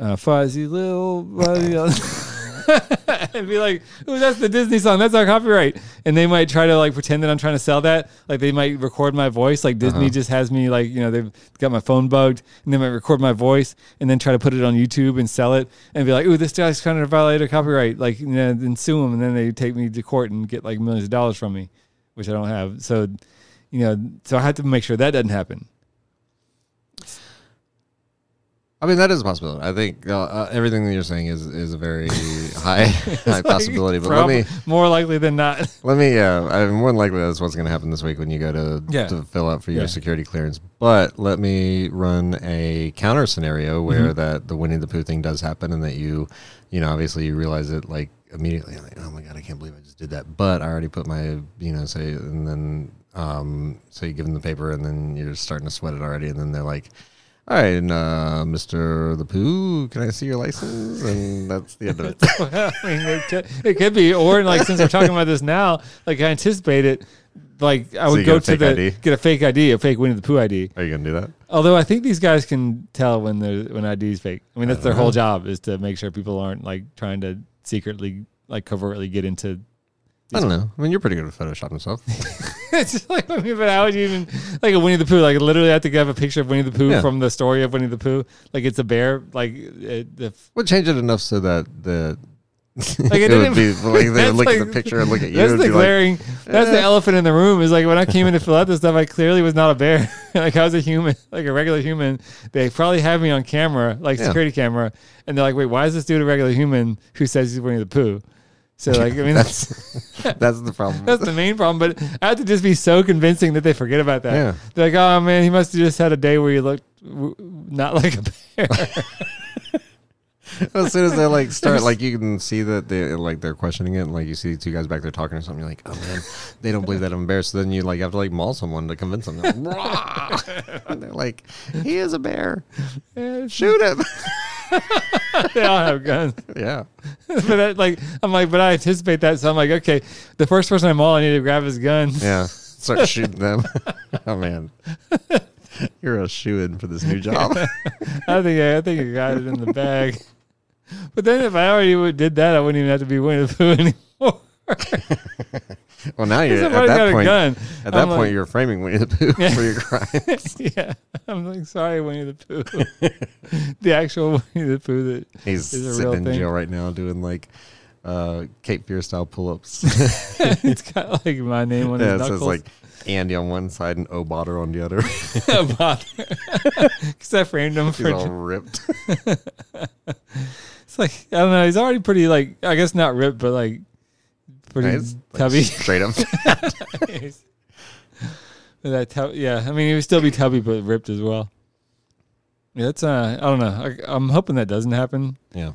uh, "Fuzzy little," buddy," and be like, "Oh, that's the Disney song. That's our copyright." And they might try to like pretend that I'm trying to sell that. Like they might record my voice. Like Disney Uh-huh. just has me like, you know, they've got my phone bugged, and they might record my voice and then try to put it on YouTube and sell it and be like, "Ooh, this guy's trying to violate a copyright." Like, you know, then sue them, and then they take me to court and get like millions of dollars from me, which I don't have. So, you know, so I have to make sure that doesn't happen. I mean, that is a possibility. I think uh, uh, everything that you're saying is is a very high high possibility. But Prob- let me more likely than not. let me. Uh, I'm more than likely that's what's going to happen this week when you go to Yeah. to fill out for your Yeah. security clearance. But let me run a counter scenario where Mm-hmm. that the Winnie the Pooh thing does happen, and that you, you know, obviously you realize it like immediately. Like, oh my god, I can't believe I just did that. But I already put my, you know, say, and then um, so you give them the paper, and then you're starting to sweat it already, and then they're like. All right, and, uh, Mr. The Pooh, can I see your license? And that's the end of it. I mean, it could, it could be, or like since we're talking about this now, like I anticipate it. Like I would you go to the ID? get a fake ID, a fake Winnie the Pooh ID. Are you gonna do that? Although I think these guys can tell when the when ID is fake. I mean, that's their Uh-huh. whole job is to make sure people aren't like trying to secretly, like covertly get into. I don't know. I mean, you're pretty good at photoshopping stuff. it's just like, I mean, but how would you even like a Winnie the Pooh? Like literally, I have to have a picture of Winnie the Pooh Yeah. from the story of Winnie the Pooh. Like it's a bear. Like it, the We'll change it enough so that the Like, it would be didn't- like they That's would look at like- the picture and look at you That's and the be like, glaring. that's the "Eh." elephant in the room. Is like when I came in to fill out this stuff, I clearly was not a bear. like I was a human, like a regular human. They probably have me on camera, like Yeah. security camera, and they're like, "Wait, why is this dude a regular human who says he's Winnie the Pooh?" So like, I mean, that's that's the problem. that's the main problem. But I have to just be so convincing that they forget about that. Yeah. They're like, "Oh man, he must have just had a day where he looked w- not like a bear." as soon as they like start, like you can see that they like they're questioning it, and like you see two guys back there talking or something. You're like, oh man, they don't believe that I'm embarrassed. So then you like have to like maul someone to convince them. They're like, they're like, he is a bear. Shoot him. they all have guns. yeah. but I, like I'm like, but I anticipate that, so I'm like, okay, the first person I maul, I need to grab his gun. Yeah. Start shooting them. oh man. You're a shoe in for this new job. I think I, I think I got it in the bag. But then if I already did that, I wouldn't even have to be Winnie the Pooh anymore. Well, now you're at that a point. gun. At that I'm point, like- you're framing Winnie the Pooh for your crime. yeah, I'm like, sorry, Winnie the Pooh. the actual Winnie the Pooh that He's is a sitting real in thing. jail right now doing like uh, Cape Fear style pull ups. it's got like my name on yeah, it his says like Andy on one side and O Botter on the other. because I framed him He's for. all ripped. It's like I don't know. He's already pretty like I guess not ripped, but like pretty like, tubby. straight up. That tub, yeah, I mean, he would still be tubby, but ripped as well. Yeah, that's uh, I don't know. I, I'm hoping that doesn't happen, yeah.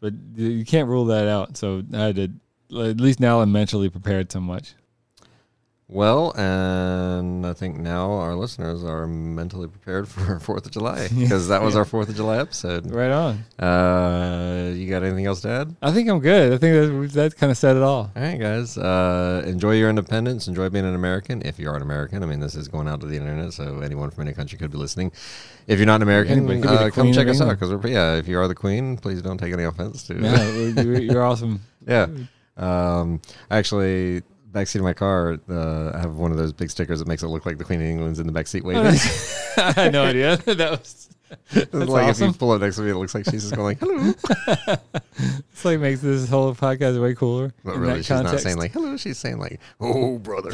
but you- you can't rule that out. So I had to, at least now I'm mentally prepared so much. Well, and I think now our listeners are mentally prepared for Fourth of July because that was Yeah. our Fourth of July episode. Right on. Uh, you got anything else to add? I think I'm good. I think that that kind of said it all. All right, guys. Uh, enjoy your independence. Enjoy being an American. If you are an American, I mean, this is going out to the internet, so anyone from any country could be listening. If you're not an American, Anybody could be the uh, come check us out because yeah, if you are the queen, please don't take any offense to. You're, you're awesome. yeah. Um, actually, backseat of my car, uh, I have one of those big stickers that makes it look like the Queen of England's in the backseat waving. I had no idea that was. That's like if you pull up next to me, it looks like she's just going like "hello," It's like makes this whole podcast way cooler. but really she's not saying like "hello." She's saying like "oh, brother."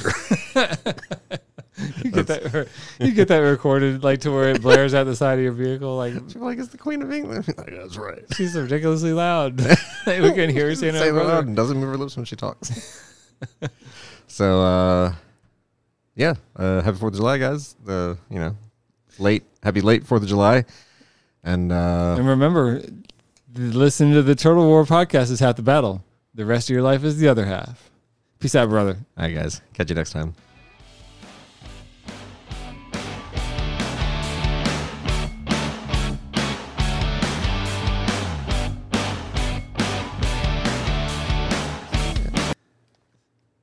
you get that. You get that recorded like to where it blares out the side of your vehicle. Like are like, it's the Queen of England. like, That's right. she's ridiculously loud. we can hear her saying it loud and doesn't move her lips when she talks. So, uh, yeah, uh, happy Fourth of July, guys. The you know, late, happy late Fourth of July, and uh, And remember, listening to the Turtle War podcast is half the battle. The rest of your life is the other half. Peace out, brother. all right, guys, catch you next time.